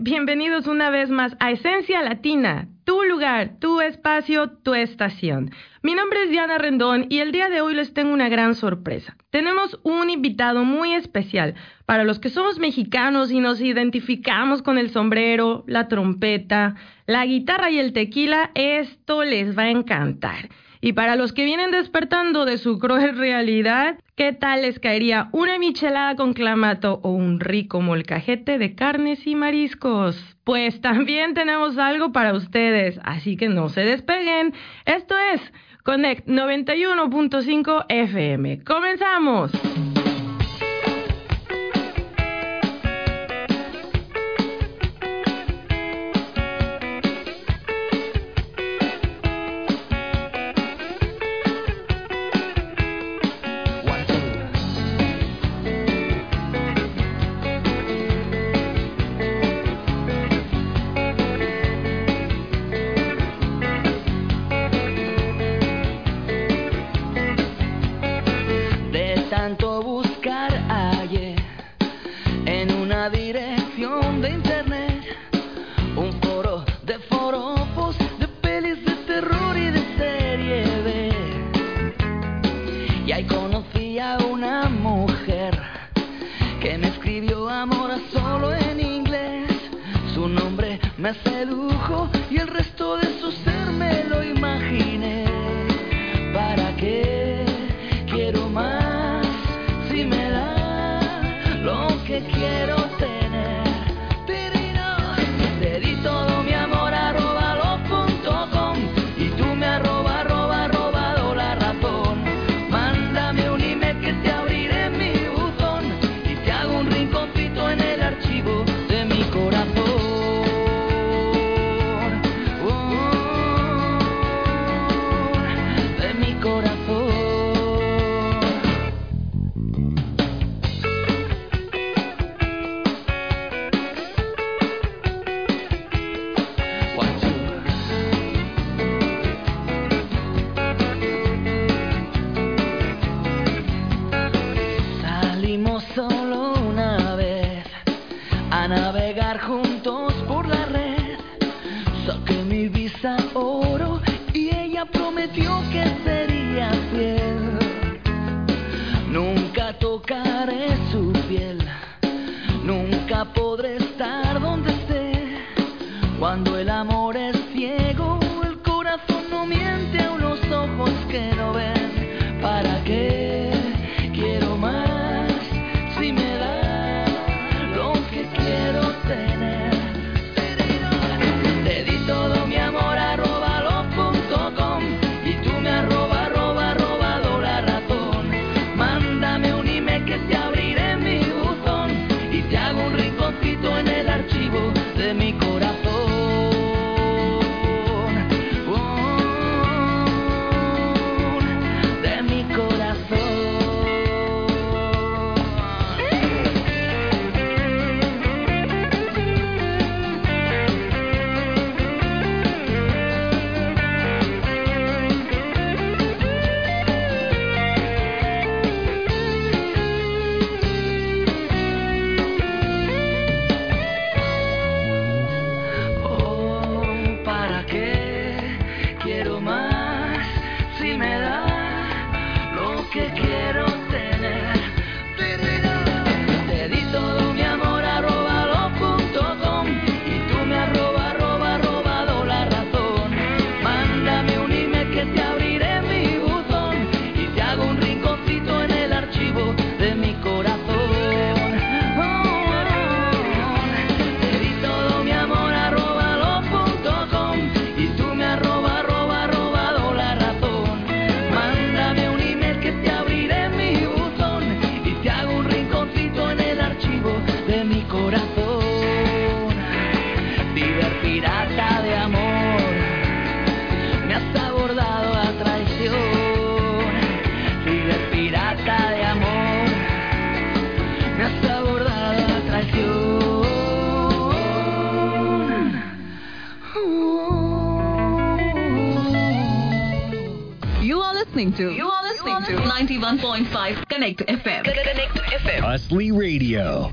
Bienvenidos una vez más a Esencia Latina, tu lugar, tu espacio, tu estación. Mi nombre es Diana Rendón y el día de hoy les tengo una gran sorpresa. Tenemos un invitado muy especial. Para los que somos mexicanos y nos identificamos con el sombrero, la trompeta, la guitarra y el tequila, esto les va a encantar. Y para los que vienen despertando de su cruel realidad, ¿qué tal les caería una michelada con clamato o un rico molcajete de carnes y mariscos? Pues también tenemos algo para ustedes, así que no se despeguen. Esto es Connect 91.5 FM. ¡Comenzamos! tanto listening to. You are listening to 91.5 Connect FM. Connect FM. Usley Radio.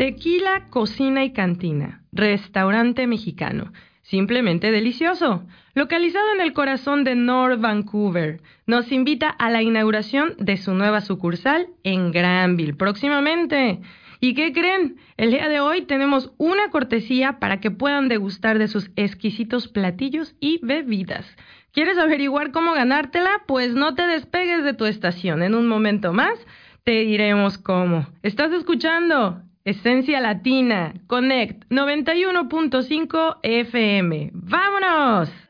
Tequila, Cocina y Cantina, restaurante mexicano. Simplemente delicioso. Localizado en el corazón de North Vancouver, nos invita a la inauguración de su nueva sucursal en Granville próximamente. ¿Y qué creen? El día de hoy tenemos una cortesía para que puedan degustar de sus exquisitos platillos y bebidas. ¿Quieres averiguar cómo ganártela? Pues no te despegues de tu estación. En un momento más te diremos cómo. ¿Estás escuchando? Esencia Latina, Connect 91.5 FM. ¡Vámonos!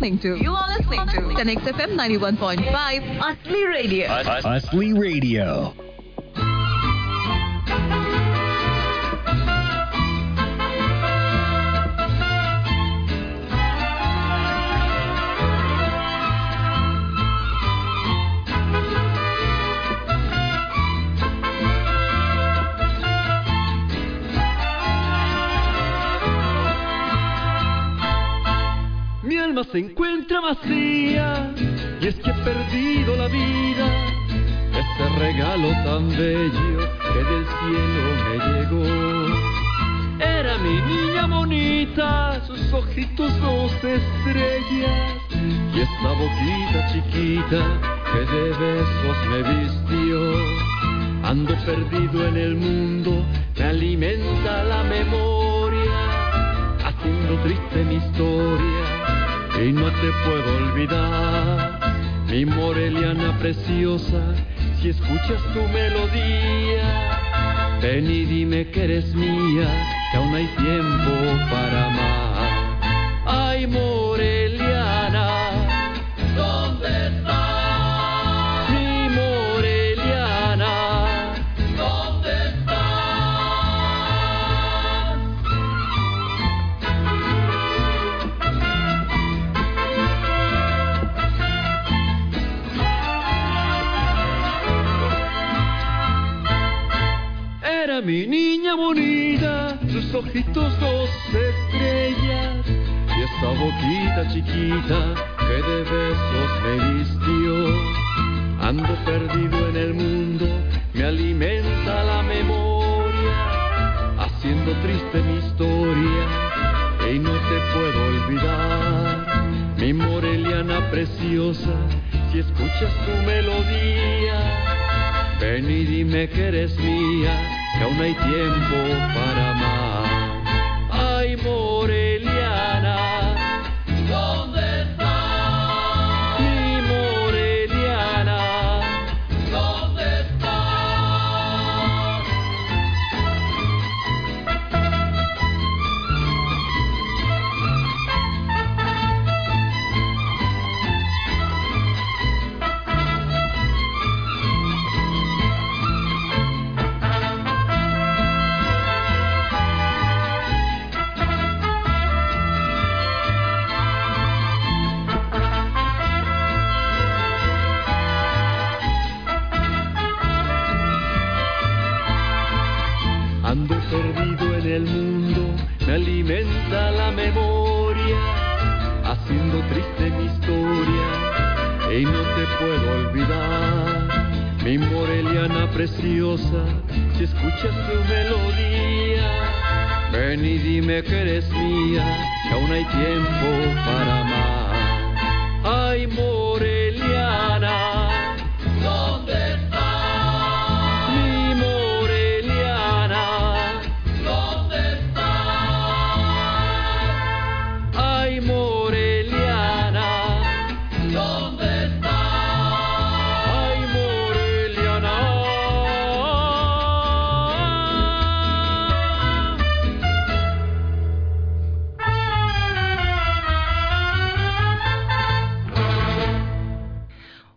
Listening to You are listening to Connect FM 91.5 Asli Radio. Asli Radio. Alma se encuentra vacía y es que he perdido la vida. Este regalo tan bello que del cielo me llegó. Era mi niña bonita, sus ojitos dos estrellas y esta boquita chiquita que de besos me vistió. Ando perdido en el mundo, me alimenta la memoria haciendo triste mi historia y no te puedo olvidar. Mi Moreliana preciosa, si escuchas tu melodía, ven y dime que eres mía, que aún hay tiempo para amar. Ay, Moreliana. Ojitos dos estrellas y esa boquita chiquita que de besos me vistió. Ando perdido en el mundo, me alimenta la memoria, haciendo triste mi historia y no te puedo olvidar. Mi Moreliana preciosa, si escuchas tu melodía, ven y dime que eres mía, que aún hay tiempo para amar.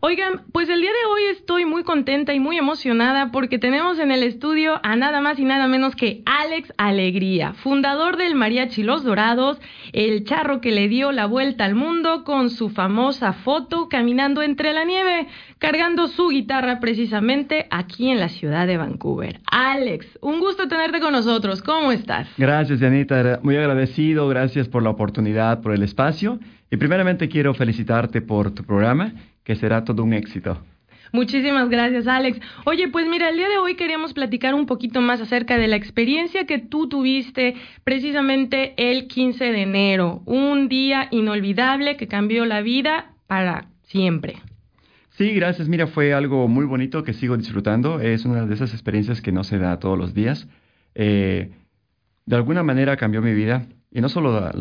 Oigan, pues el día de hoy estoy muy contenta y muy emocionada porque tenemos en el estudio a nada más y nada menos que Alex Alegría, fundador del Mariachi Los Dorados, el charro que le dio la vuelta al mundo con su famosa foto caminando entre la nieve, cargando su guitarra precisamente aquí en la ciudad de Vancouver. Alex, un gusto tenerte con nosotros. ¿Cómo estás? Gracias, Janita. Muy agradecido. Gracias por la oportunidad, por el espacio. Y primeramente quiero felicitarte por tu programa, que será todo un éxito. Muchísimas gracias, Alex. Oye, pues mira, el día de hoy queríamos platicar un poquito más acerca de la experiencia que tú tuviste precisamente el 15 de enero, un día inolvidable que cambió la vida para siempre. Sí, gracias. Mira, fue algo muy bonito que sigo disfrutando. Es una de esas experiencias que no se da todos los días. Eh, de alguna manera cambió mi vida, y no solo la,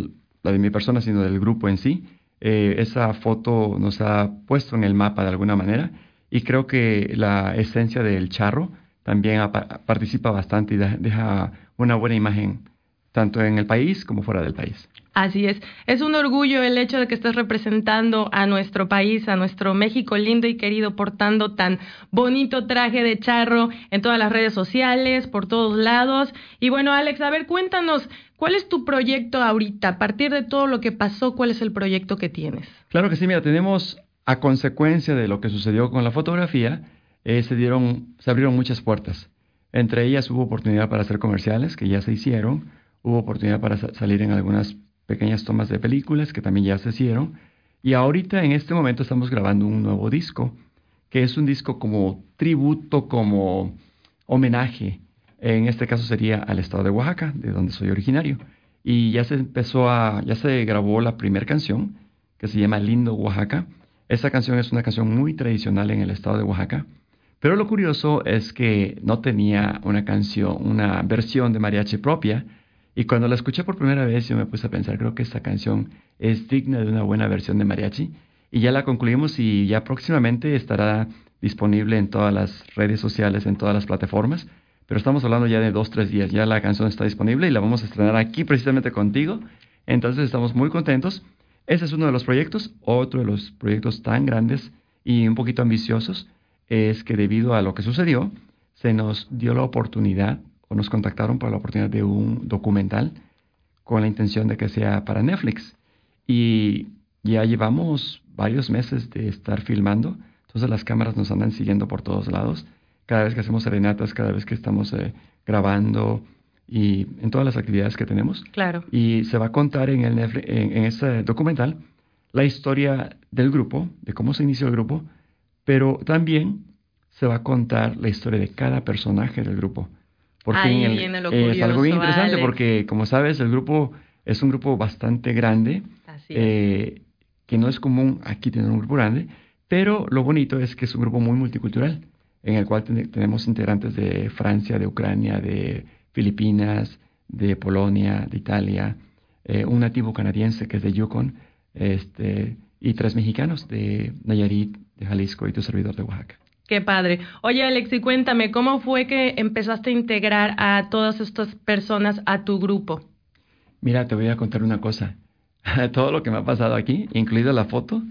la de mi persona, sino del grupo en sí. Eh, esa foto nos ha puesto en el mapa de alguna manera y creo que la esencia del charro también participa bastante y deja una buena imagen tanto en el país como fuera del país. Así es. Es un orgullo el hecho de que estés representando a nuestro país, a nuestro México lindo y querido, portando tan bonito traje de charro en todas las redes sociales, por todos lados. Y bueno, Alex, a ver, cuéntanos, ¿cuál es tu proyecto ahorita? A partir de todo lo que pasó, ¿cuál es el proyecto que tienes? Claro que sí, mira, tenemos a consecuencia de lo que sucedió con la fotografía, eh, se dieron, se abrieron muchas puertas. Entre ellas hubo oportunidad para hacer comerciales, que ya se hicieron, hubo oportunidad para sa- salir en algunas pequeñas tomas de películas, que también ya se hicieron, y ahorita en este momento estamos grabando un nuevo disco, que es un disco como tributo, como homenaje, en este caso sería al estado de Oaxaca, de donde soy originario. Y ya se empezó a, ya se grabó la primera canción, que se llama Lindo Oaxaca. Esa canción es una canción muy tradicional en el estado de Oaxaca. Pero lo curioso es que no tenía una canción, una versión de mariachi propia. Y cuando la escuché por primera vez, yo me puse a pensar, creo que esta canción es digna de una buena versión de mariachi. Y ya la concluimos y ya próximamente estará disponible en todas las redes sociales, en todas las plataformas. Pero estamos hablando ya de dos, tres días. Ya la canción está disponible y la vamos a estrenar aquí precisamente contigo. Entonces estamos muy contentos. Ese es uno de los proyectos. Otro de los proyectos tan grandes y un poquito ambiciosos es que debido a lo que sucedió, se nos dio la oportunidad o nos contactaron por la oportunidad de un documental con la intención de que sea para Netflix. Y ya llevamos varios meses de estar filmando, entonces las cámaras nos andan siguiendo por todos lados. Cada vez que hacemos serenatas, cada vez que estamos eh, grabando y en todas las actividades que tenemos. Claro. Y se va a contar en, el, Netflix- en, en ese documental la historia del grupo, de cómo se inició el grupo, pero también se va a contar la historia de cada personaje del grupo. Ahí en el- viene lo es algo bien curioso, interesante Alex. porque, como sabes, el grupo es un grupo bastante grande, Así es. eh, que no es común aquí tener un grupo grande, pero lo bonito es que es un grupo muy multicultural, en el cual ten- tenemos integrantes de Francia, de Ucrania, de Filipinas, de Polonia, de Italia, eh, un nativo canadiense que es de Yukon, este, y tres mexicanos de Nayarit, de Jalisco y tu servidor de Oaxaca. Qué padre. Oye, Alex, y cuéntame, ¿cómo fue que empezaste a integrar a todas estas personas a tu grupo? Mira, te voy a contar una cosa. todo lo que me ha pasado aquí, incluida la foto,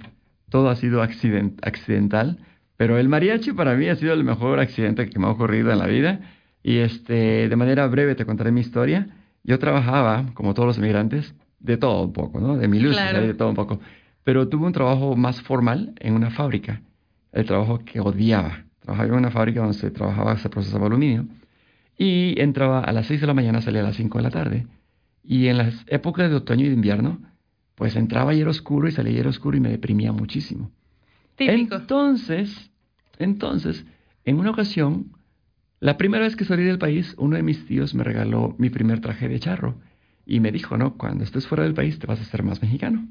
todo ha sido accident- accidental, pero el mariachi para mí ha sido el mejor accidente que me ha ocurrido en la vida. Y este, de manera breve te contaré mi historia. Yo trabajaba, como todos los inmigrantes, de todo un poco, ¿no? De mi luz, Claro. de todo un poco. Pero tuve un trabajo más formal en una fábrica, el trabajo que odiaba. Trabajaba en una fábrica donde se trabajaba, se procesaba aluminio. Y entraba a las 6 de la mañana, salía a las 5 de la tarde. Y en las épocas de otoño y de invierno, pues entraba y era oscuro y salía y era oscuro y me deprimía muchísimo. Típico. Entonces, entonces, en una ocasión, la primera vez que salí del país, uno de mis tíos me regaló mi primer traje de charro y me dijo, no, cuando estés fuera del país te vas a hacer más mexicano.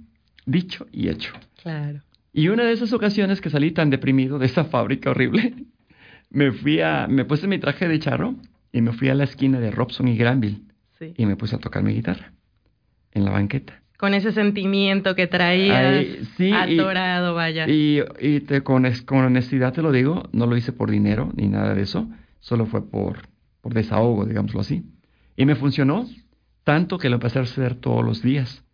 Dicho y hecho. Claro. Y una de esas ocasiones que salí tan deprimido de esa fábrica horrible, me fui a, me puse mi traje de charro y me fui a la esquina de Robson y Granville Sí. y me puse a tocar mi guitarra en la banqueta. Con ese sentimiento que traías Ay, sí, y- atorado, vaya. Y, y te, con, con honestidad te lo digo, no lo hice por dinero ni nada de eso, solo fue por, por desahogo, digámoslo así. Y me funcionó tanto que lo empecé a hacer todos los días.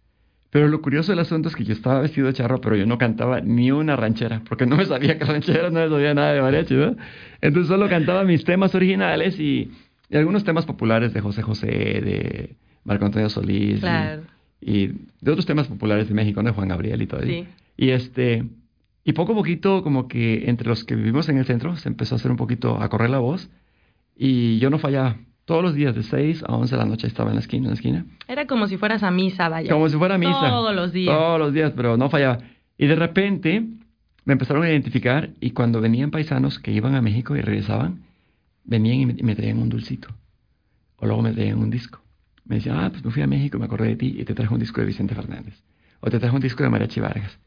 Pero lo curioso del asunto es que yo estaba vestido de charro, pero yo no cantaba ni una ranchera, porque no me sabía que ranchera, no me sabía nada de mariachi, ¿no? Entonces solo cantaba mis temas originales y, y algunos temas populares de José José, de Marco Antonio Solís. Claro. y de otros temas populares de México, ¿no? De Juan Gabriel y todo. eso. Sí. Y este y poco a poquito como que entre los que vivimos en el centro se empezó a hacer un poquito a correr la voz y yo no fallaba. Todos los días de 6 a 11 de la noche estaba en la esquina, en la esquina. Era como si fueras a misa, vaya. Como si fuera misa. Todos los días. Todos los días, pero no fallaba. Y de repente me empezaron a identificar y cuando venían paisanos que iban a México y regresaban, venían y me, y me traían un dulcito. O luego me traían un disco. Me decían, ah, pues me fui a México, me acordé de ti y te traje un disco de Vicente Fernández. O te traje un disco de Mariachi Vargas.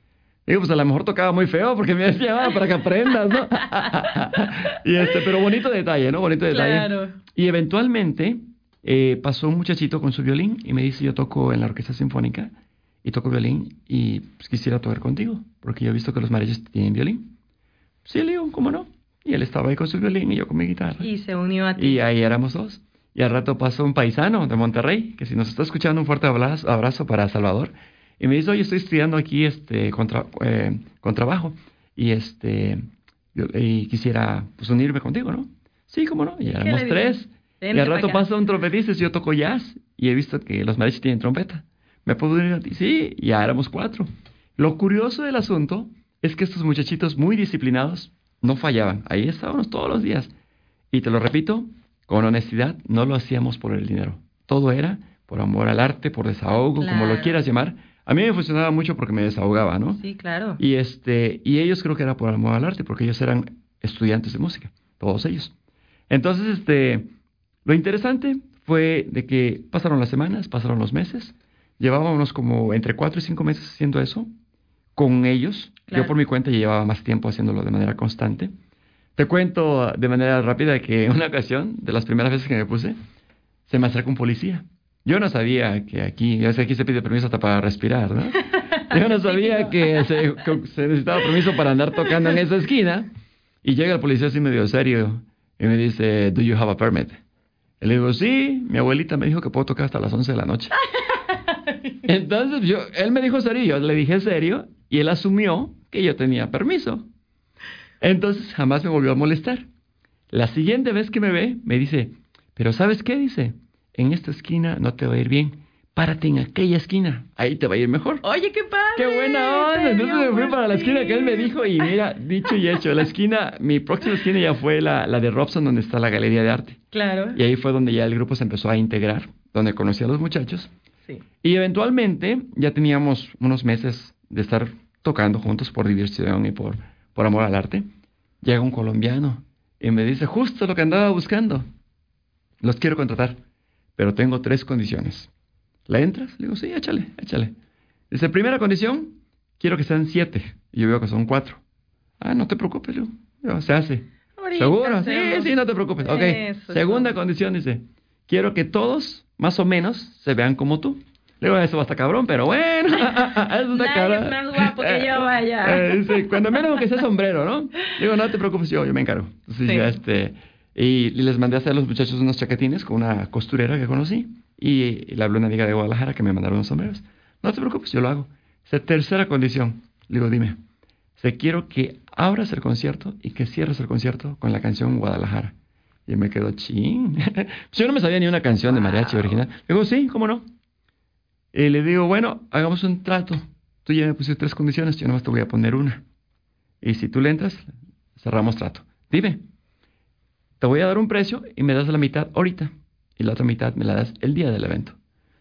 Digo, pues a lo mejor tocaba muy feo porque me decían, ah, para que aprendas, ¿no? y este, pero bonito detalle, ¿no? Bonito detalle. Claro. Y eventualmente eh, pasó un muchachito con su violín y me dice, yo toco en la orquesta sinfónica y toco violín y pues, quisiera tocar contigo, porque yo he visto que los mariachis tienen violín. Sí, le digo, ¿cómo no? Y él estaba ahí con su violín y yo con mi guitarra. Y se unió a ti. Y ahí éramos dos. Y al rato pasó un paisano de Monterrey, que si nos está escuchando, un fuerte abrazo, abrazo para Salvador. Y me dice, oye, estoy estudiando aquí este eh, con trabajo. Y este yo- y quisiera pues, unirme contigo, ¿no? Sí, cómo no. Y éramos tres. Vente y al rato pasa un trompetista yo toco jazz. Y he visto que los mariachis tienen trompeta. ¿Me puedo unir a ti? Sí, ya éramos cuatro. Lo curioso del asunto es que estos muchachitos muy disciplinados no fallaban. Ahí estábamos todos los días. Y te lo repito, con honestidad, no lo hacíamos por el dinero. Todo era por amor al arte, por desahogo, como lo quieras llamar. A mí me funcionaba mucho porque me desahogaba, ¿no? Sí, claro. Y este, y ellos creo que era por amor al arte, porque ellos eran estudiantes de música, todos ellos. Entonces, este, lo interesante fue de que pasaron las semanas, pasaron los meses, llevábamos como entre cuatro y cinco meses haciendo eso con ellos. Claro. Yo por mi cuenta llevaba más tiempo haciéndolo de manera constante. Te cuento de manera rápida que una ocasión, de las primeras veces que me puse, se me acerca un policía. Yo no sabía que aquí, ya sé que aquí se pide permiso hasta para respirar, ¿no? Yo no sabía que se, que se necesitaba permiso para andar tocando en esa esquina. Y llega el policía así medio serio y me dice, ¿Do you have a permit? Y le digo, sí, mi abuelita me dijo que puedo tocar hasta las 11 de la noche. Entonces, yo, él me dijo serio, yo le dije serio, y él asumió que yo tenía permiso. Entonces, jamás me volvió a molestar. La siguiente vez que me ve, me dice, pero ¿sabes qué? Dice, en esta esquina no te va a ir bien, párate en aquella esquina, ahí te va a ir mejor. Oye, qué padre. ¡Qué buena onda! Entonces me fui por para la esquina que él me dijo y mira, dicho y hecho, la esquina, mi próxima esquina ya fue la, la de Robson, donde está la Galería de Arte. Claro. Y ahí fue donde ya el grupo se empezó a integrar, donde conocí a los muchachos. Sí. Y eventualmente ya teníamos unos meses de estar tocando juntos por diversión y por, por amor al arte. Llega un colombiano y me dice justo lo que andaba buscando. Los quiero contratar, pero tengo tres condiciones. ¿La entras? Le digo, sí, échale, échale. Dice, primera condición, quiero que sean siete. Y yo veo que son cuatro. Ah, no te preocupes, le digo, "Ya se hace. Ahorita ¿Seguro? Sí, sí, no te preocupes. Ok. Segunda condición dice, quiero que todos, más o menos, se vean como tú. Le digo, eso va a estar cabrón, pero bueno. Nadie cabrón. es más guapo que yo, vaya. Eh, dice, cuando menos que sea sombrero, ¿no? Le digo, no te preocupes, yo, yo me encargo. Entonces, Sí. ya, este, y, y les mandé a hacer a los muchachos unos chaquetines con una costurera que conocí. Y, y le hablé a una amiga de Guadalajara que me mandaron unos sombreros. No te preocupes, yo lo hago. Dice, tercera condición. Le digo, dime. Dice, quiero que abras el concierto y que cierres el concierto con la canción Guadalajara. Y me quedo, ching. Pues yo no me sabía ni una canción de mariachi original. Le digo, sí, ¿cómo no? Y le digo, bueno, hagamos un trato. Tú ya me pusiste tres condiciones, yo nomás te voy a poner una. Y si tú le entras, cerramos trato. Dime, te voy a dar un precio y me das la mitad ahorita. Y la otra mitad me la das el día del evento.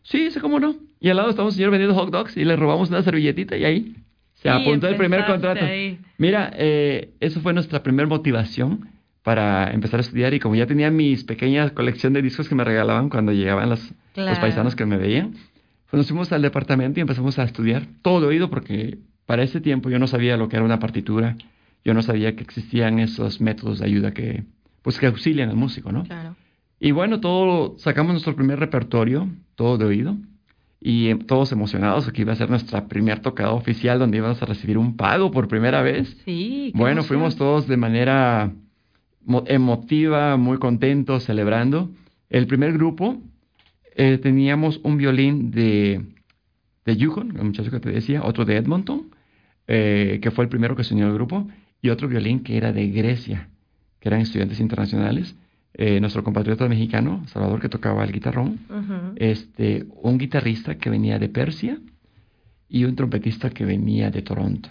Sí, sí, cómo no. Y al lado estamos un señor vendiendo hot dogs y le robamos una servilletita y ahí se Sí, apuntó el primer contrato. ahí. Mira, eh, eso fue nuestra primera motivación para empezar a estudiar y como ya tenía mis pequeñas colección de discos que me regalaban cuando llegaban los, los paisanos que me veían, pues nos fuimos al departamento y empezamos a estudiar todo de oído porque para ese tiempo yo no sabía lo que era una partitura, yo no sabía que existían esos métodos de ayuda que pues que auxilian al músico, ¿no? Claro. Y bueno, todo, sacamos nuestro primer repertorio, todo de oído, y eh, todos emocionados, que iba a ser nuestra primer tocada oficial donde íbamos a recibir un pago por primera vez. Sí. Bueno, emoción. fuimos todos de manera mo- emotiva, muy contentos, celebrando. El primer grupo eh, teníamos un violín de, de Yukon, el muchacho que te decía, otro de Edmonton, eh, que fue el primero que se unió al grupo, y otro violín que era de Grecia, que eran estudiantes internacionales. Eh, nuestro compatriota mexicano, Salvador, que tocaba el guitarrón, este, un guitarrista que venía de Persia y un trompetista que venía de Toronto.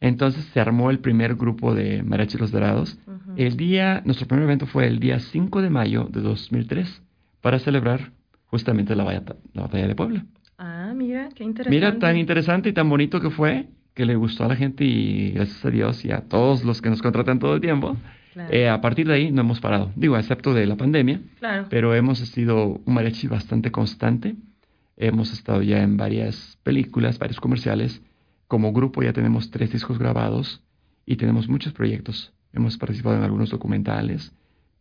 Entonces se armó el primer grupo de Mariachi Los Dorados. El día, nuestro primer evento fue el día 5 de mayo de 2003 para celebrar justamente la, batalla- la batalla de Puebla. Ah, mira, qué interesante. Mira, tan interesante y tan bonito que fue que le gustó a la gente y gracias a Dios y a todos los que nos contratan todo el tiempo. Claro. eh, a partir de ahí no hemos parado. Digo, excepto de la pandemia, claro. pero hemos sido un mariachi bastante constante. Hemos estado ya en varias películas, varios comerciales. Como grupo ya tenemos tres discos grabados y tenemos muchos proyectos. Hemos participado en algunos documentales.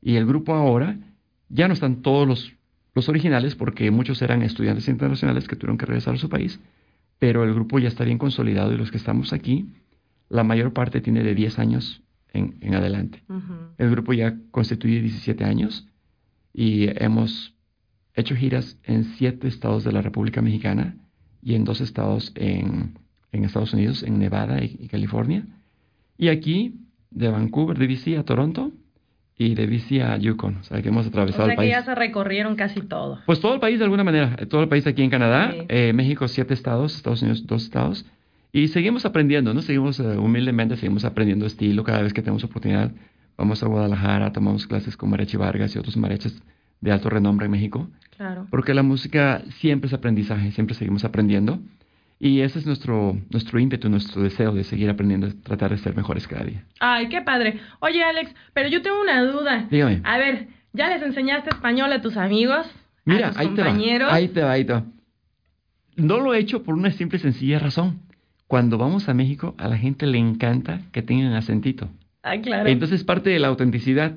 Y el grupo ahora ya no están todos los, los originales porque muchos eran estudiantes internacionales que tuvieron que regresar a su país. Pero el grupo ya está bien consolidado y los que estamos aquí, la mayor parte tiene de 10 años en, en adelante. El grupo ya constituye 17 años y hemos hecho giras en siete estados de la República Mexicana y en dos estados en, en Estados Unidos, en Nevada y, y California. Y aquí, de Vancouver, de BC a Toronto y de BC a Yukon. O sea, que hemos O atravesado sea el que ya se recorrieron casi todo. Pues todo el país de alguna manera, todo el país aquí en Canadá, Sí. eh, México siete estados, Estados Unidos dos estados, y seguimos aprendiendo, ¿no? Seguimos eh, humildemente, seguimos aprendiendo estilo cada vez que tenemos oportunidad. Vamos a Guadalajara, tomamos clases con Mariachi Vargas y otros mariachis de alto renombre en México, Claro. porque la música siempre es aprendizaje, siempre seguimos aprendiendo, y ese es nuestro, nuestro ímpetu, nuestro deseo de seguir aprendiendo, tratar de ser mejores cada día. Ay, qué padre. Oye, Alex, pero yo tengo una duda. Dígame. A ver, ¿ya les enseñaste español a tus amigos? Mira, a tus ahí te va. compañeros? Ahí te va, ahí te va. No lo he hecho por una simple y sencilla razón. Cuando vamos a México, a la gente le encanta que tengan acentito. Ah, claro. Entonces es parte de la autenticidad.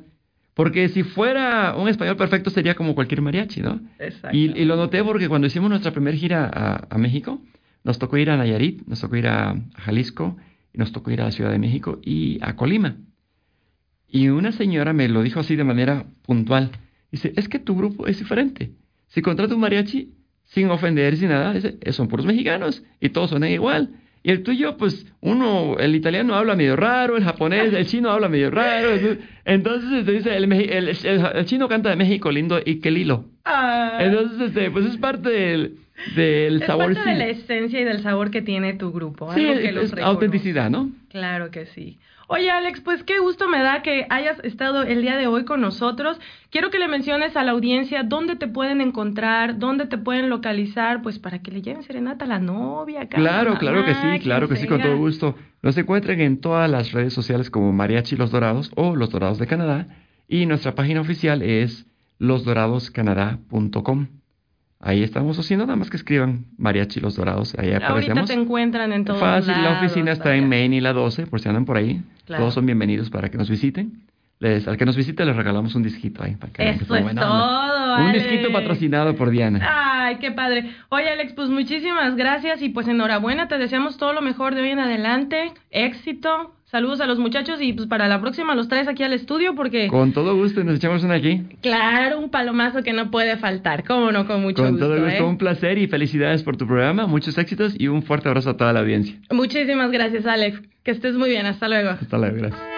Porque si fuera un español perfecto sería como cualquier mariachi, ¿no? Exacto. Y, y lo noté porque cuando hicimos nuestra primera gira a, a México, nos tocó ir a Nayarit, nos tocó ir a, Jalisco, nos tocó ir a la Ciudad de México y a Colima. Y una señora me lo dijo así de manera puntual. Dice, es que tu grupo es diferente. Si contrata un mariachi, sin ofender, sin nada, dice, "Eh, son puros mexicanos y todos suenan igual. Y el tuyo, pues, uno, el italiano habla medio raro, el japonés, el chino habla medio raro. Entonces, este, dice, el, meji- el- el- el chino canta de México lindo y que lilo. Ah, Entonces, este, pues es parte del, del Es sabor. parte de sí. la esencia y del sabor que tiene tu grupo. Sí, algo que es- los es autenticidad, ¿no? Claro que sí. Oye, Alex, pues qué gusto me da que hayas estado el día de hoy con nosotros. Quiero que le menciones a la audiencia dónde te pueden encontrar, dónde te pueden localizar, pues para que le lleven serenata a la novia. acá, a la Claro, claro que sí, claro que sí, con todo gusto. Nos encuentran en todas las redes sociales como Mariachi Los Dorados o Los Dorados de Canadá y nuestra página oficial es losdoradoscanadá.com. Ahí estamos haciendo, nada más que escriban Mariachi Los Dorados, ahí Ahorita aparecemos. te encuentran en todos Fácil, la oficina está en. Main y la 12, por si andan por ahí. Claro. Todos son bienvenidos para que nos visiten. Les, al que nos visite les regalamos un disquito ahí. Para que Eso es todo, Un Alex. disquito patrocinado por Diana. Ay, qué padre. Oye, Alex, pues muchísimas gracias y pues enhorabuena, te deseamos todo lo mejor de hoy en adelante, éxito, saludos a los muchachos y pues para la próxima los traes aquí al estudio porque, Con todo gusto, nos echamos una aquí. claro, un palomazo que no puede faltar, cómo no, con mucho Con gusto. todo gusto, ¿eh? un placer y felicidades por tu programa, muchos éxitos y un fuerte abrazo a toda la audiencia. Muchísimas gracias, Alex, que estés muy bien, hasta luego. Hasta luego, gracias.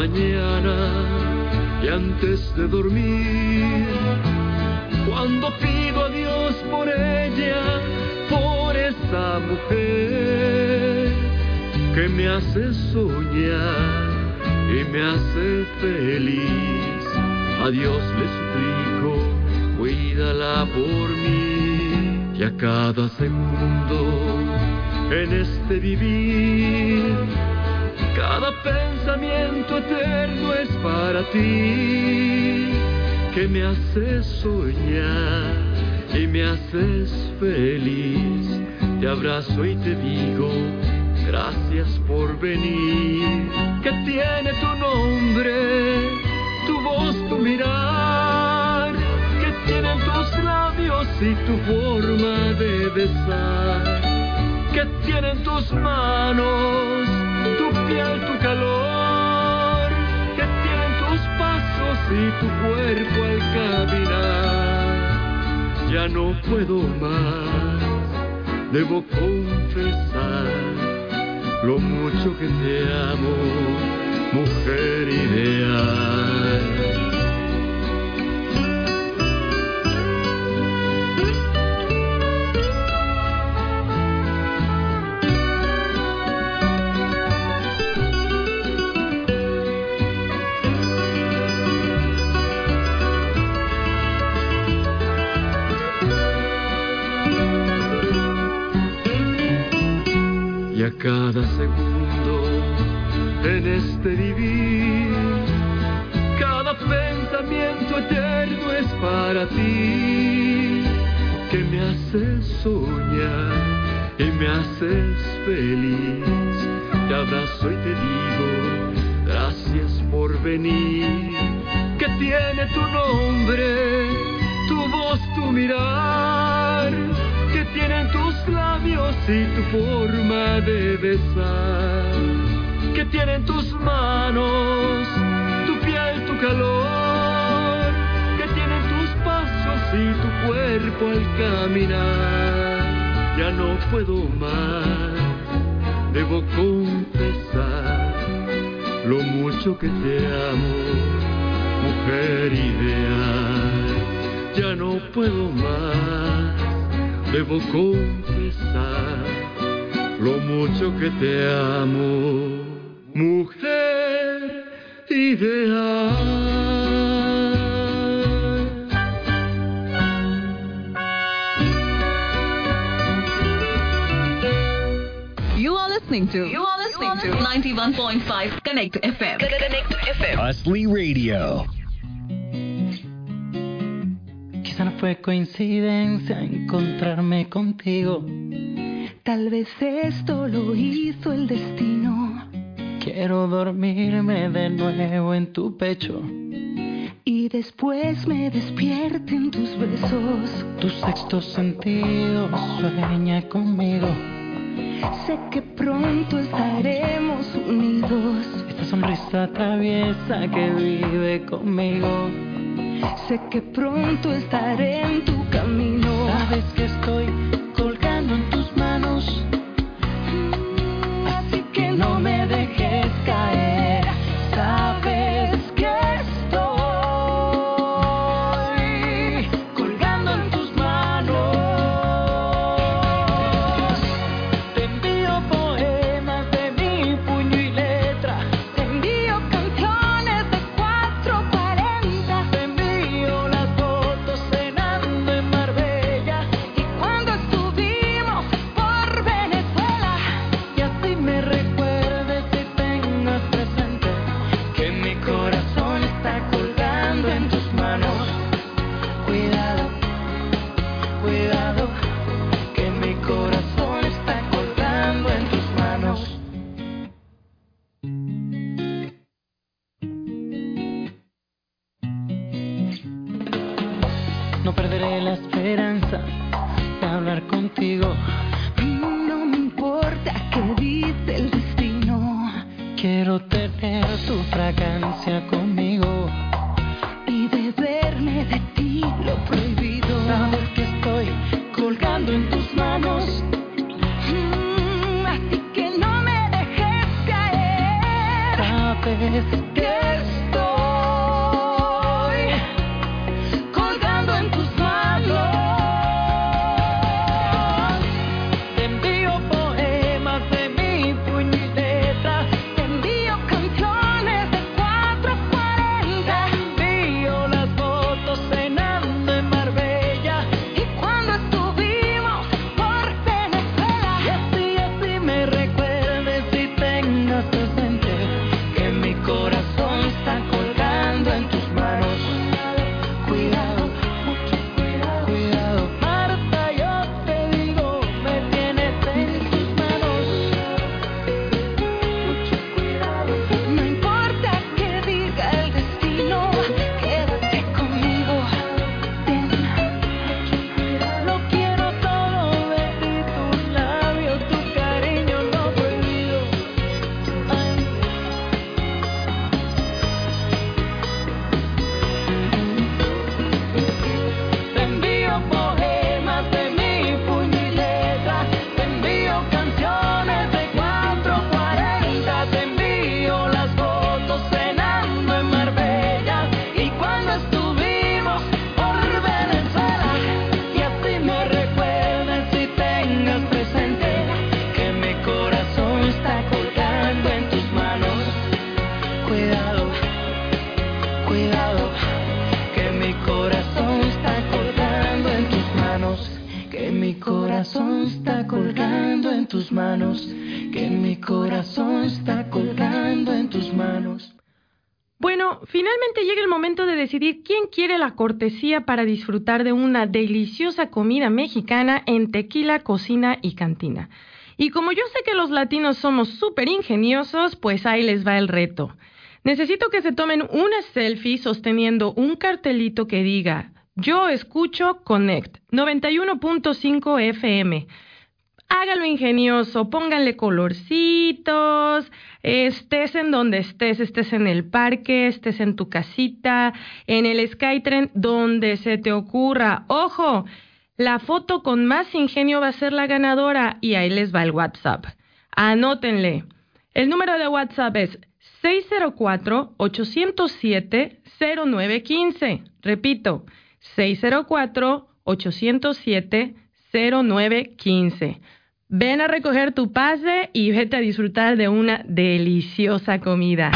Mañana y antes de dormir. Cuando pido a Dios por ella, por esa mujer que me hace soñar y me hace feliz. A Dios le suplico, cuídala por mí y a cada segundo en este vivir. Cada pensamiento eterno es para ti, que me haces soñar y me haces feliz. Te abrazo y te digo, gracias por venir. Que tiene tu nombre, tu voz, tu mirar, que tienen tus labios y tu forma de besar que tienen tus manos, tu calor, que tienen tus pasos y tu cuerpo al caminar. Ya no puedo más, debo confesar lo mucho que te amo, mujer ideal. Cada segundo en este vivir. Cada pensamiento eterno es para ti, debo confesar lo mucho que te amo, mujer ideal. You are listening to You are listening to 91.5 Connect FM. Connect FM. Hustly Radio. fue coincidencia mm. encontrarme contigo. Tal vez esto lo hizo el destino. Quiero dormirme de nuevo en tu pecho. Y después me despierten tus besos. Tu sexto sentido sueña conmigo. Sé que pronto estaremos unidos. Esta sonrisa traviesa que vive conmigo Sé que pronto estaré en tu camino. Sabes que estoy la esperanza de hablar contigo. decidir quién quiere la cortesía para disfrutar de una deliciosa comida mexicana en tequila, cocina y cantina. Y como yo sé que los latinos somos súper ingeniosos, pues ahí les va el reto. Necesito que se tomen una selfie sosteniendo un cartelito que diga, yo escucho Connect 91.5 FM hágalo ingenioso, pónganle colorcitos, estés en donde estés, estés en el parque, estés en tu casita, en el Skytrain, donde se te ocurra. Ojo, la foto con más ingenio va a ser la ganadora y ahí les va el WhatsApp. Anótenle. El número de WhatsApp es 604-807-0915. Repito, 604-807-0915. Ven a recoger tu pase y vete a disfrutar de una deliciosa comida.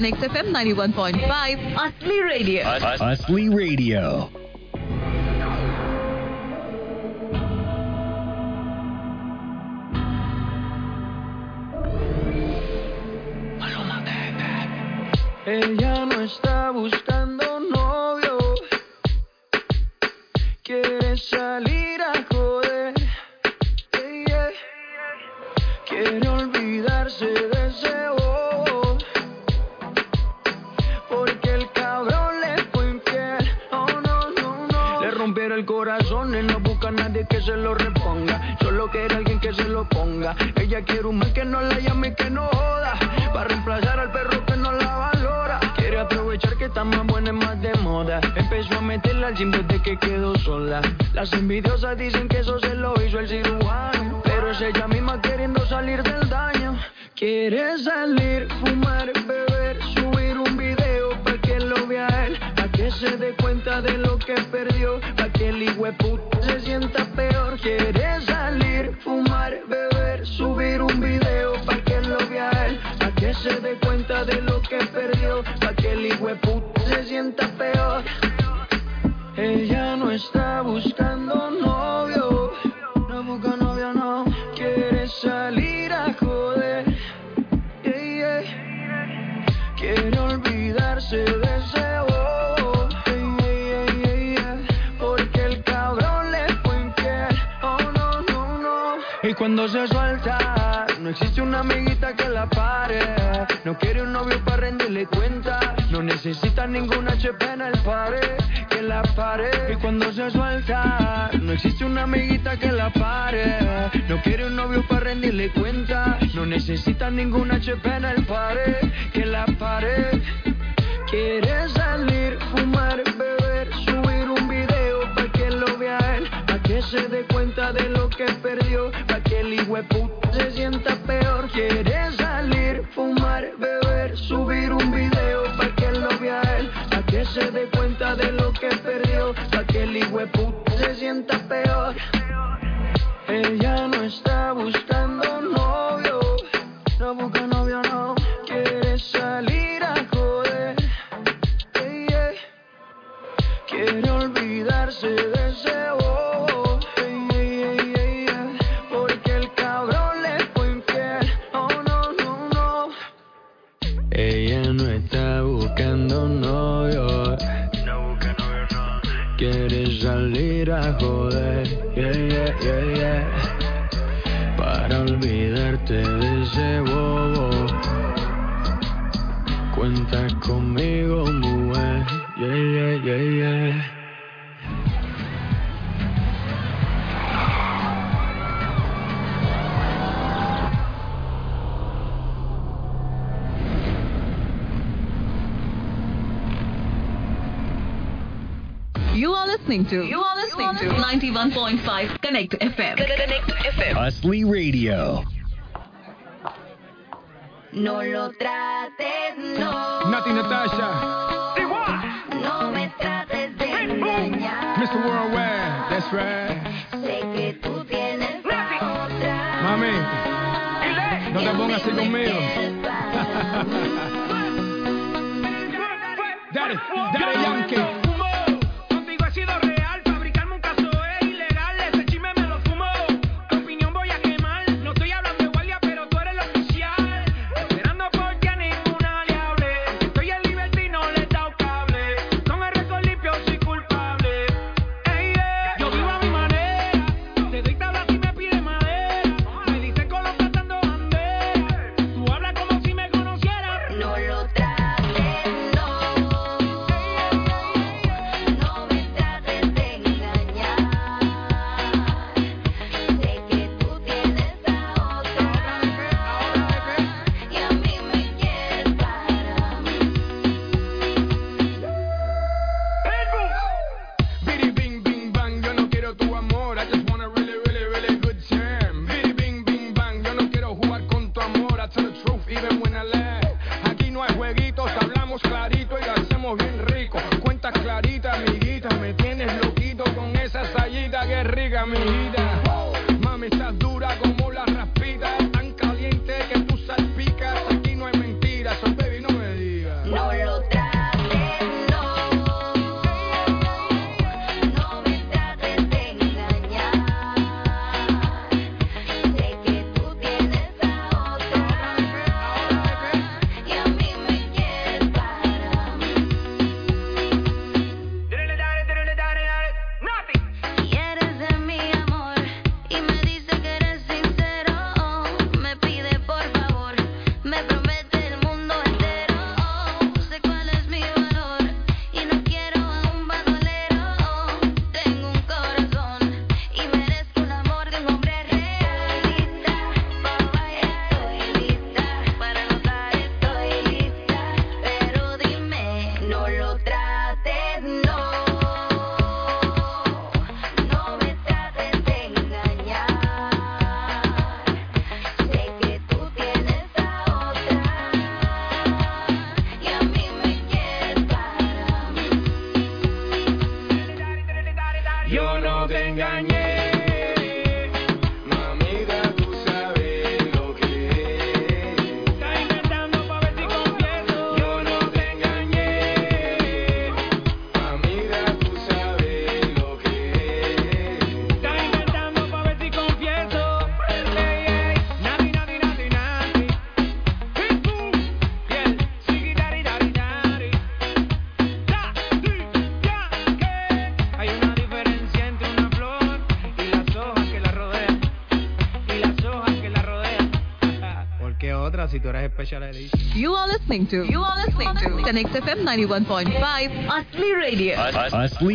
Listening to Connect FM 91.5 Asli Radio. Asli Radio. Ella no está buscando novio. Quiere salir a joder. Yeah, yeah. Quiere olvidarse que se lo reponga. Solo quiere alguien que se lo ponga. Ella quiere un man que no la llame y que no joda. Para reemplazar al perro que no la valora. Quiere aprovechar que está más buena y más de moda. Empezó a meterla al gym desde que quedó sola. Las envidiosas dicen que eso se lo hizo el cirujano. Pero es ella misma queriendo salir del daño. Quiere salir, fumar, beber, subir un video para que lo vea él. Para que se dé cuenta de lo que perdió. Que el puta se sienta peor. Quiere salir, fumar, beber, subir un video para que lo vea él. Para que se dé cuenta de lo que perdió. Para que el puta se sienta peor. Ella necesita ningún HP en el pared que la pare. Y cuando se suelta, no existe una amiguita que la pare. No quiere un novio para rendirle cuenta. No necesita ningún HP en el pared que la pare. Quiere salir, fumar, beber, subir un video para que lo vea él, para que se dé cuenta de lo que perdió, para que el puta se sienta peor. Quiere salir, fumar, beber, subir un video de lo que perdió, para que el puta se sienta peor. Ella no está buscando novio, no busca novio, no. Quiere salir a joder, yeah. Quiere olvidarse de olvidarte de ese bobo. Cuenta conmigo, mujer, yeah, yeah, yeah, yeah. You are listening to you are listening to 91.5 Connect FM. Connect FM. Asli Radio. No lo trates, no. Nati Natasha, No me trates de engañar. Mr. Worldwide, that's right. Sé que tú tienes a otra. Mami, no te pongas así conmigo. Dale, dale, Yankee. You are listening to. Tenex FM 91.5, Radio.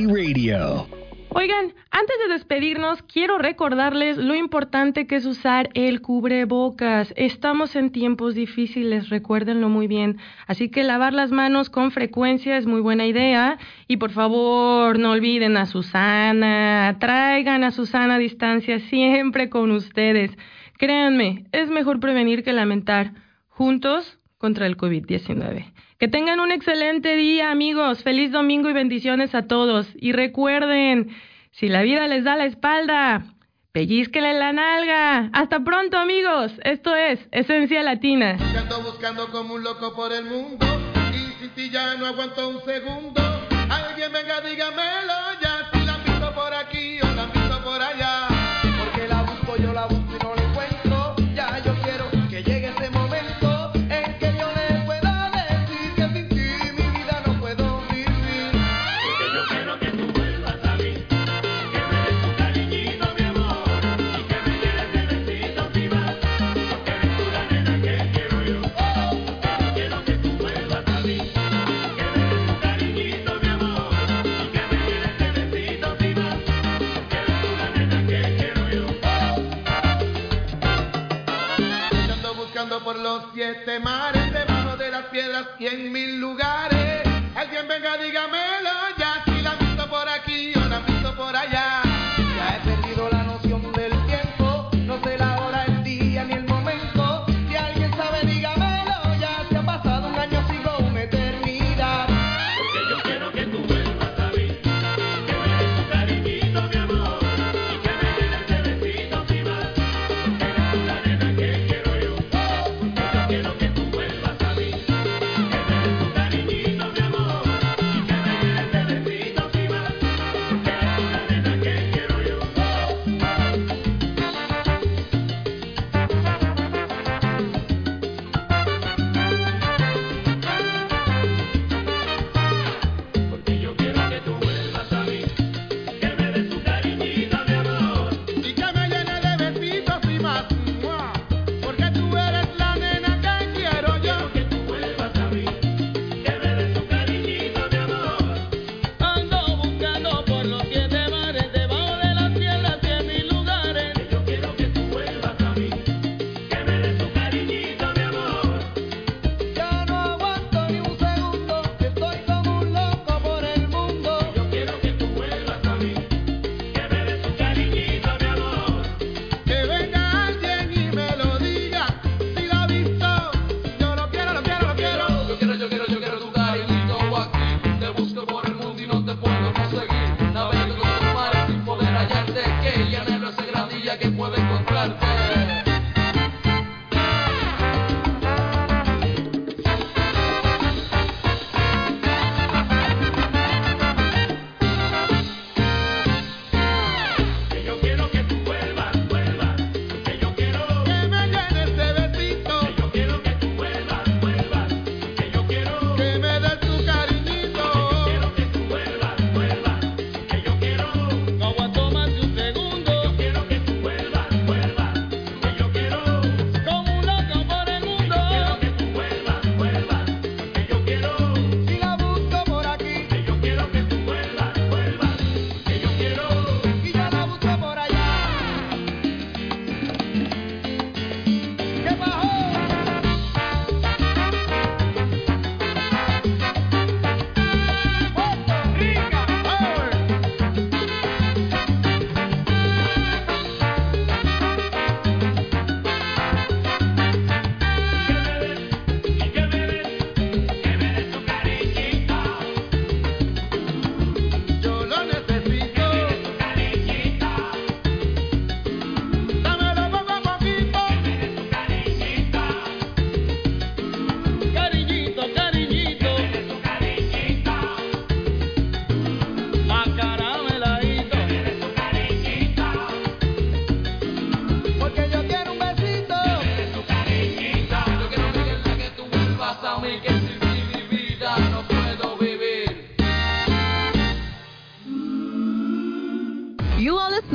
Radio. Oigan, antes de despedirnos, quiero recordarles lo importante que es usar el cubrebocas. Estamos en tiempos difíciles, recuérdenlo muy bien. Así que lavar las manos con frecuencia es muy buena idea. Y por favor, no olviden a Susana. Traigan a Susana a distancia siempre con ustedes. Créanme, es mejor prevenir que lamentar. Juntos contra el COVID-19. Que tengan un excelente día, amigos. Feliz domingo y bendiciones a todos. Y recuerden, si la vida les da la espalda, pellizquenle la nalga. Hasta pronto, amigos. Esto es Esencia Latina.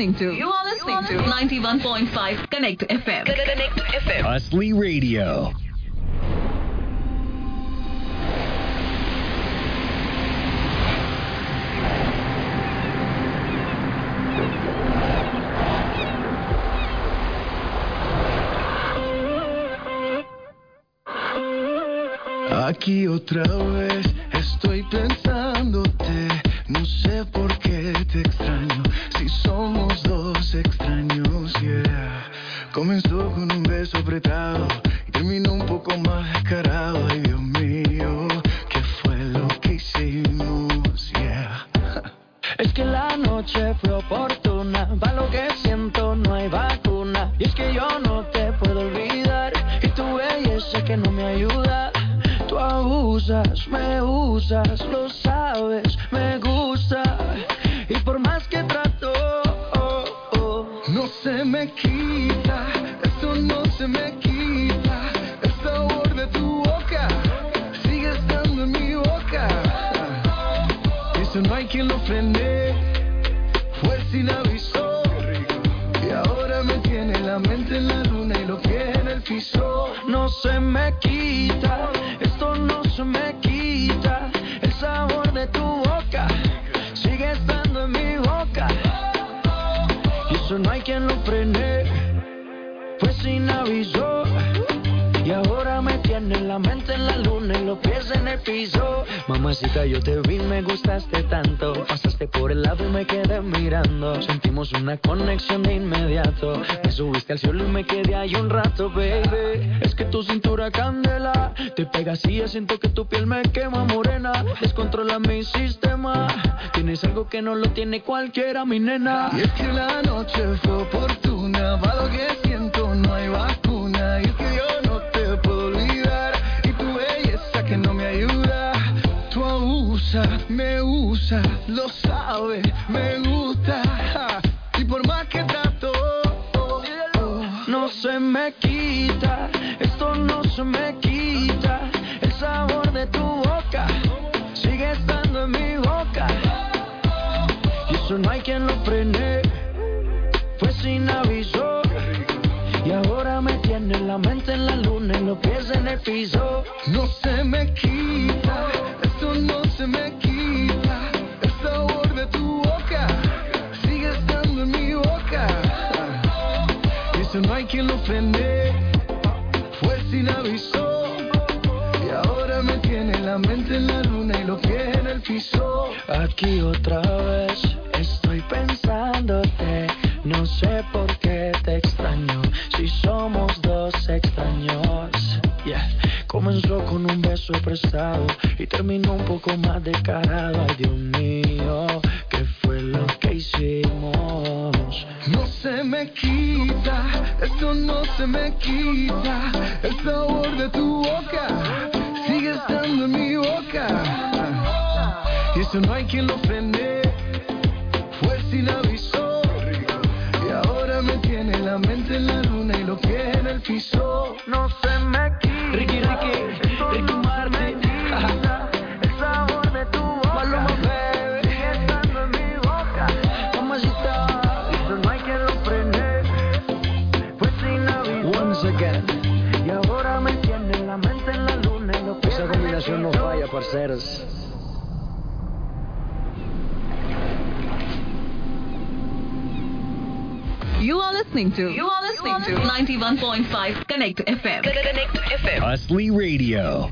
listening to. You are listening, to 91.5 Connect FM. Connect FM. Hustly Radio. Aquí otra vez estoy pensando piso. Mamacita, yo te vi, me gustaste tanto. Pasaste por el lado y me quedé mirando. Sentimos una conexión de inmediato. Me subiste al cielo y me quedé ahí un rato, baby. Es que tu cintura candela. Te pegas y siento que tu piel me quema morena. Descontrola mi sistema. Tienes algo que no lo tiene cualquiera, mi nena. Y es que la noche fue oportuna, va lo que me usas, lo sabes, me gusta. Y por más que trato, No se me quita, esto no se me quita. El sabor de tu boca sigue estando en mi boca. Y eso no hay quien lo frene, fue sin aviso. Y ahora me tiene la mente en la luna y los pies en el piso. no se me quita, esto no Aquí otra vez estoy pensándote. No sé beso prestado y terminó un poco más descarado. Ay, Dios mío, ¿qué fue lo que hicimos? No se me quita, esto no se me quita. El sabor de tu boca sigue estando en mi boca. Y eso no hay quien lo frene, fue sin aviso. Y ahora me tiene la mente en la luna y los pies en el piso. No se me quita. Ricky, Ricky, falla, parceros. You are listening to You are listening to 91.5 Connect FM. Connect FM. Hustly Radio.